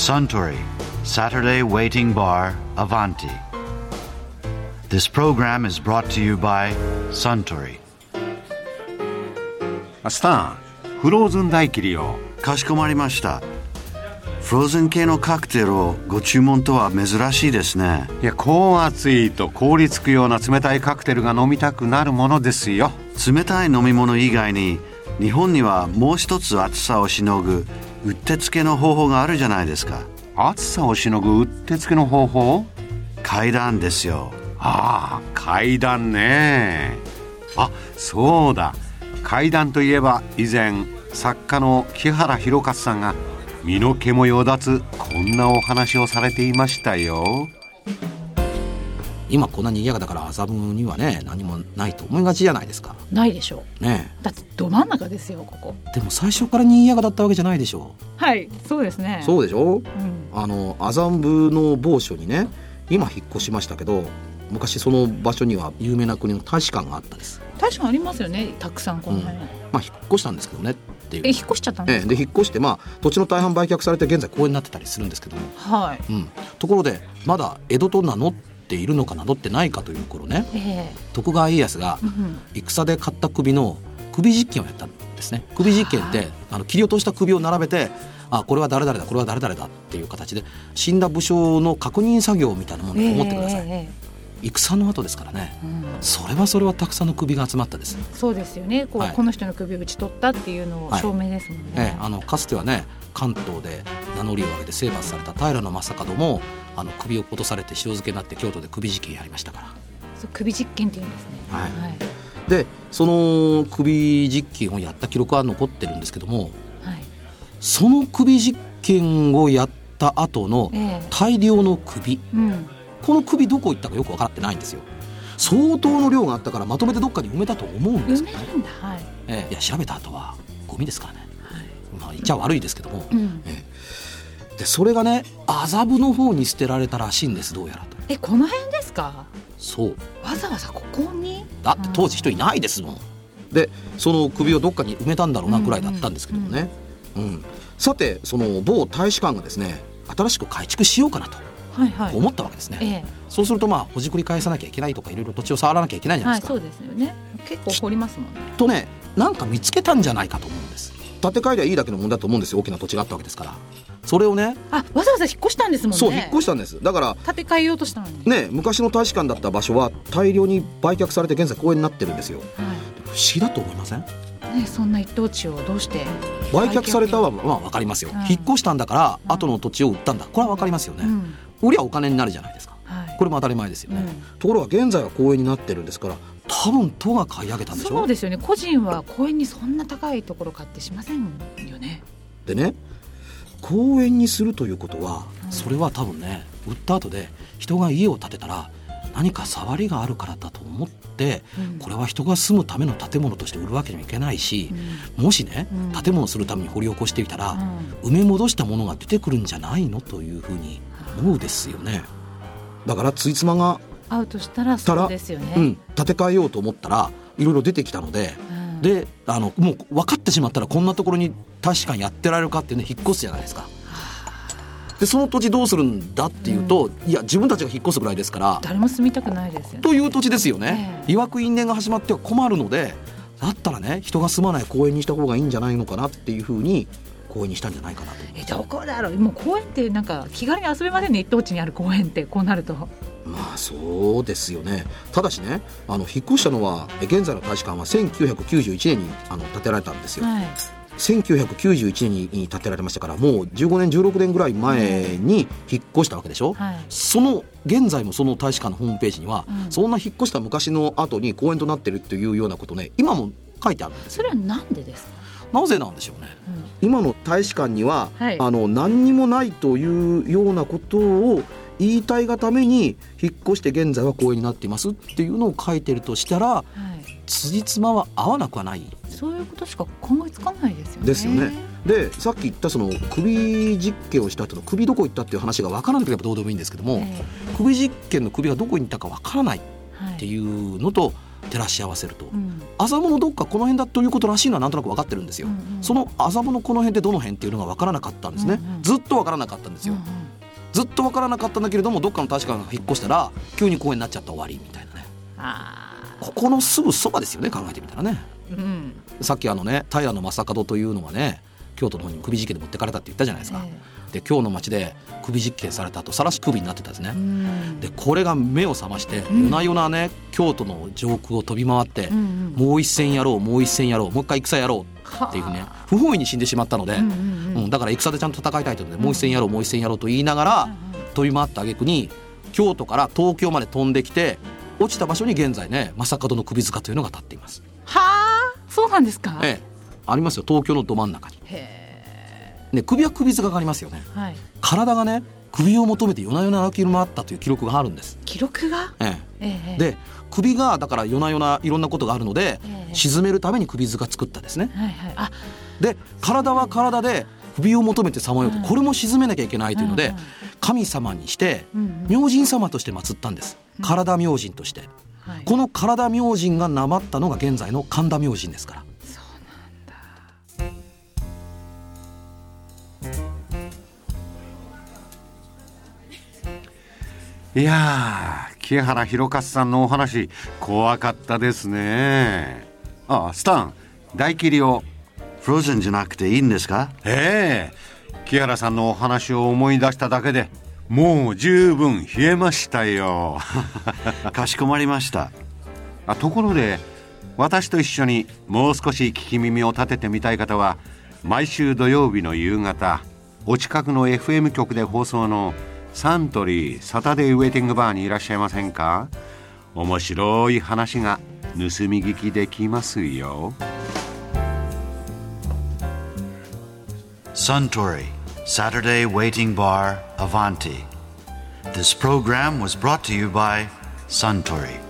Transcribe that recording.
Suntory Saturday Waiting Bar Avanti. This program is brought to you by Suntory. マスターフローズン大切りをかしこまりました。フローズン系のカクテルをご注文とは珍しいですね。いや高圧いと凍りつくような冷たいカクテルが飲みたくなるものですよ冷たい飲み物以外に日本にはもう一つ暑さをしのぐうってつけの方法があるじゃないですか。暑さをしのぐうってつけの方法？階段ですよ。ああ階段ねあそうだ階段といえば以前作家の木原博勝さんが身の毛もよだつこんなお話をされていましたよ今こんなに賑やかだから麻布にはね何もないと思いがちじゃないですか。ないでしょねうだってど真ん中ですよここ。えでも最初から賑やかだったわけじゃないでしょはいそうですね。そうでしょう。ん。あの麻布の某所にね今引っ越しましたけど昔その場所には有名な国の大使館があったんです。確かにありますよねたくさんこの辺、まあ引っ越したんですけどねっていう。え引っ越しちゃったんですで引っ越してまあ土地の大半売却されて現在公園になってたりするんですけども、はい。うん、ところでまだ江戸と名乗っているのか名乗ってないかという頃ねえ徳川家康が戦で買った首の首実験をやったんですね。首実験ってあ。の切り落とした首を並べてあこれは誰々だこれは誰々だっていう形で死んだ武将の確認作業みたいなものだと思ってください、ええええ戦の後ですからね。うん。それはそれはたくさんの首が集まったです、そうですよね。こう、はい。この人の首を打ち取ったっていうのをはい証明ですもんね、ええあのかつてはね関東で名乗りを上げて征伐された平将門もあの首を落とされて塩漬けになって京都で首実験やりましたから。そう首実験っていうんですね。はい。でその首実験をやった記録は残ってるんですけどもはい。その首実験をやった後のええ。大量の首。うんこの首どこ行ったかよく分かってないんですよ。相当の量があったからまとめてどっかに埋めたと思うんですけどね、ええいや調べた後はゴミですからね、まあ言っちゃ悪いですけども、うん、ええ。でそれがね麻布の方に捨てられたらしいんですどうやらと。えこの辺ですか？そう。わざわざここに？だって当時人いないですもん。でその首をどっかに埋めたんだろうなくらいだったんですけどもね、うん。さてその某大使館がですね新しく改築しようかなと。はいはい思ったわけですね、ええ。そうするとまあほじくり返さなきゃいけないとかいろいろ土地を触らなきゃいけないじゃなはいいですか、そうですよね。結構掘りますもんね。とねなんか見つけたんじゃないかと思うんです。建て替えりゃいいだけの問題だと思うんですよ大きな土地があったわけですから。それをねあわざわざ引っ越したんですもんね。そう引っ越したんです。だから建て替えようとしたのに、ね昔の大使館だった場所は大量に売却されて現在公園になってるんですよ。は不思議だと思いません？いね、そんな一等地をどうして売却されたはまあ分かりますよ、うん。引っ越したんだからうん。後の土地を売ったんだ。これは分かりますよね、うん売りゃお金になるじゃないですか。はい、これも当たり前ですよね、うん。ところが現在は公園になってるんですから多分都が買い上げたんでしょ？そうですよね。個人は公園にそんな高いところ買ってしませんよね。でね公園にするということはうん。それは多分ね売った後で人が家を建てたら何か触りがあるからだと思ってうん。これは人が住むための建物として売るわけにはいけないしもしねうん。建物するために掘り起こしていたらうん。埋め戻したものが出てくるんじゃないの？というふうに思うですよね。だからついつまが、会うとしたらそうですよね、うん、建て替えようと思ったらいろいろ出てきたのでうん。であのもう分かってしまったらこんなところに確かにやってられるかっていうね引っ越すじゃないですか。でその土地どうするんだっていうと、いや自分たちが引っ越すぐらいですから。誰も住みたくないですよね。という土地ですよね。えいわく因縁が始まっては困るのでだったらね人が住まない公園にした方がいいんじゃないのかなっていうふうに公園にしたんじゃないかなとえどこだろう？もう公園ってなんか気軽に遊べませんね。一等地にある公園ってこうなると。まあそうですよね。ただしねあの引っ越したのはえ現在の大使館は1991年にあの建てられたんですよ。はい。1991年に建てられましたからもう15年16年ぐらい前に引っ越したわけでしょ、はい。その現在もその大使館のホームページには、うん。そんな引っ越した昔の後に公園となってるっていうようなことね今も書いてあるそれはなんでですか、なぜなんでしょうね。うん。今の大使館には、はい。あの何にもないというようなことを言いたいがために引っ越して現在は公園になっていますっていうのを書いてるとしたらはい、辻褄は合わなくはない。そういうことしか考えつかないですよね。ですよね。でさっき言ったその首実験をした後の首どこ行ったっていう話が分からなければどうでもいいんですけども、え首実験の首がどこに行ったか分からないっていうのと照らし合わせると、うん。麻布のどっかこの辺だということらしいのはなんとなく分かってるんですよ、うんうん。その麻布のこの辺ってどの辺っていうのが分からなかったんですね、うんうん。ずっと分からなかったんですよ、うんうん。ずっと分からなかったんだけれどもどっかの大使館が引っ越したら急に公園になっちゃった終わりみたいなね。あここのすぐそばですよね考えてみたらね。ーうん。さっきあのね平将門というのがね京都の方に首実験で持ってかれたって言ったじゃないですか、えで今日の町で首実験された後さらし首になってたんですね、えうん。でこれが目を覚まして、ん。夜な夜なね京都の上空を飛び回って、うんうん。もう一戦やろうもう一戦やろうもう一回戦やろうっていうね不本意に死んでしまったので、うんうんうんうん。だから戦でちゃんと戦いたいというので、もう一戦やろうもう一戦やろうと言いながら、飛び回った挙句に京都から東京まで飛んできて落ちた場所に現在ね正門の首塚というのが立っています。はあそうなんですか？ええ、ありますよ東京のど真ん中に。へね首は首塚がありますよね。えはい。体がね首を求めて夜な夜な歩き回ったという記録があるんです。記録が？ええ。ええで首がだから夜な夜ないろんなことがあるので、ええ。沈めるために首塚作ったですね。はいはい。あ。で体は体で首を求めてさまようと、うん。これも沈めなきゃいけないというので、うんうん神様にしてうんうん。明神様として祀ったんです。体明神として、はい。この体明神がなまったのが現在の神田明神ですからいやー木原博勝さんのお話怖かったですね。あスタン大切りをフローゼンじゃなくていいんですか？ええ。木原さんのお話を思い出しただけでもう十分冷えましたよ。かしこまりました。あところで私と一緒にもう少し聞き耳を立ててみたい方は毎週土曜日の夕方お近くの FM 局で放送のサントリーサタデーウェイティングバーにいらっしゃいませんか面白い話が盗み聞きできますよ Suntory Saturday Waiting Bar Avanti. This program was brought to you by Suntory.